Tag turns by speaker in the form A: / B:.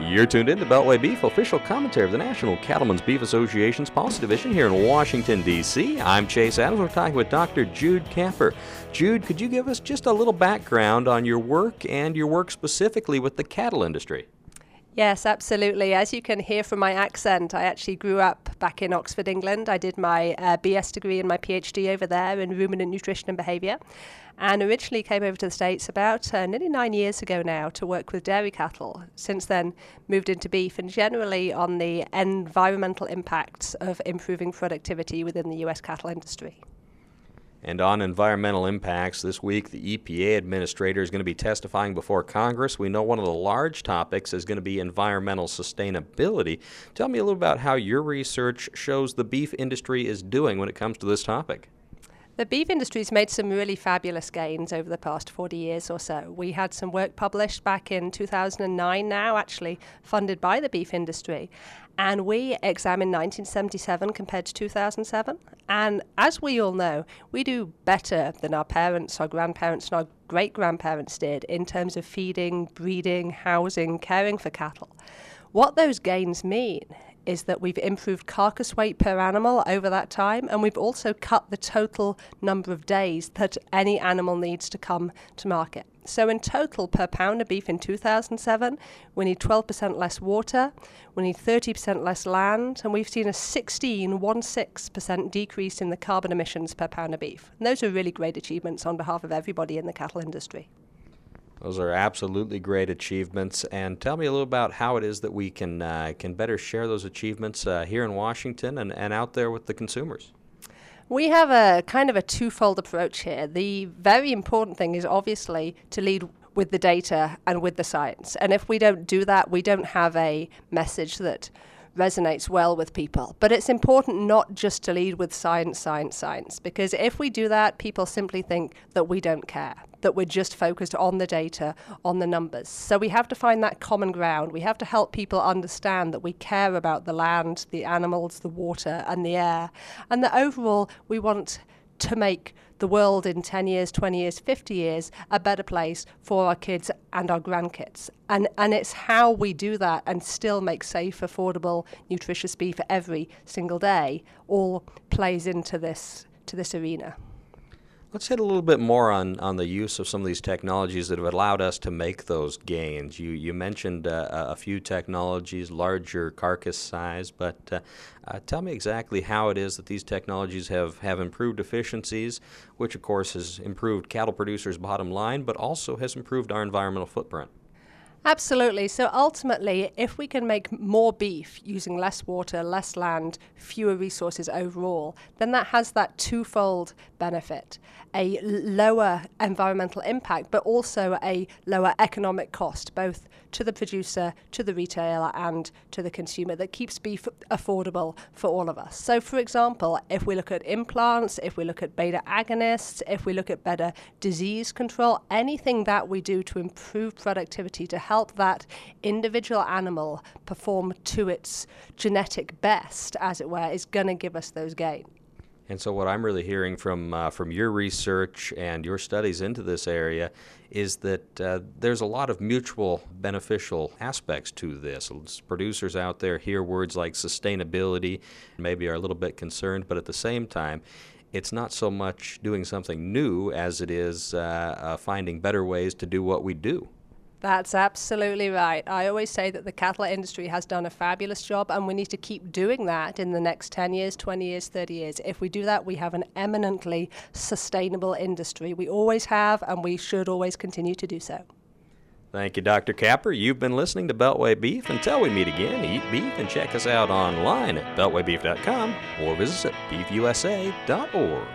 A: You're tuned in to Beltway Beef, official commentary of the National Cattlemen's Beef Association's Policy Division here in Washington, D.C. I'm Chase Adams. We're talking with Dr. Jude Capper. Jude, could you give us just a little background on your work and your work specifically with the cattle industry?
B: Yes, absolutely. As you can hear from my accent, I actually grew up back in Oxford, England. I did my uh, BS degree and my PhD over there in ruminant nutrition and behaviour, and originally came over to the States about uh, nearly nine years ago now to work with dairy cattle. Since then, moved into beef and generally on the environmental impacts of improving productivity within the US cattle industry.
A: And on environmental impacts, this week the EPA administrator is going to be testifying before Congress. We know one of the large topics is going to be environmental sustainability. Tell me a little about how your research shows the beef industry is doing when it comes to this topic.
B: The beef industry's made some really fabulous gains over the past 40 years or so. We had some work published back in 2009 now, actually funded by the beef industry. And we examined 1977 compared to 2007. And as we all know, we do better than our parents, our grandparents, and our great grandparents did in terms of feeding, breeding, housing, caring for cattle. What those gains mean is that we've improved carcass weight per animal over that time, and we've also cut the total number of days that any animal needs to come to market. So, in total, per pound of beef in 2007, we need 12% less water, we need 30% less land, and we've seen a 16.16% decrease in the carbon emissions per pound of beef. And those are really great achievements on behalf of everybody in the cattle industry.
A: Those are absolutely great achievements. And tell me a little about how it is that we can uh, can better share those achievements uh, here in Washington and, and out there with the consumers.
B: We have a kind of a twofold approach here. The very important thing is obviously to lead with the data and with the science. And if we don't do that, we don't have a message that resonates well with people. But it's important not just to lead with science, science, science, because if we do that, people simply think that we don't care, that we're just focused on the data, on the numbers. So we have to find that common ground. We have to help people understand that we care about the land, the animals, the water, and the air, and that overall we want to make the world in 10 years, 20 years, 50 years a better place for our kids and our grandkids. And, and it's how we do that and still make safe, affordable, nutritious beef every single day all plays into this, to this arena.
A: Let's hit a little bit more on, on the use of some of these technologies that have allowed us to make those gains. You, you mentioned uh, a few technologies, larger carcass size, but uh, uh, tell me exactly how it is that these technologies have, have improved efficiencies, which of course has improved cattle producers' bottom line, but also has improved our environmental footprint.
B: Absolutely. So ultimately, if we can make more beef using less water, less land, fewer resources overall, then that has that twofold benefit a lower environmental impact, but also a lower economic cost, both to the producer, to the retailer, and to the consumer that keeps beef affordable for all of us. So, for example, if we look at implants, if we look at beta agonists, if we look at better disease control, anything that we do to improve productivity to help that individual animal perform to its genetic best, as it were, is going to give us those gains.
A: And so, what I'm really hearing from uh, from your research and your studies into this area is that uh, there's a lot of mutual beneficial aspects to this. Producers out there hear words like sustainability, maybe are a little bit concerned, but at the same time, it's not so much doing something new as it is uh, uh finding better ways to do what we do.
B: That's absolutely right. I always say that the cattle industry has done a fabulous job, and we need to keep doing that in the next 10 years, 20 years, 30 years. If we do that, we have an eminently sustainable industry. We always have, and we should always continue to do so.
A: Thank you, Dr. Capper. You've been listening to Beltway Beef. Until we meet again, eat beef and check us out online at beltwaybeef.com or visit beefusa.org.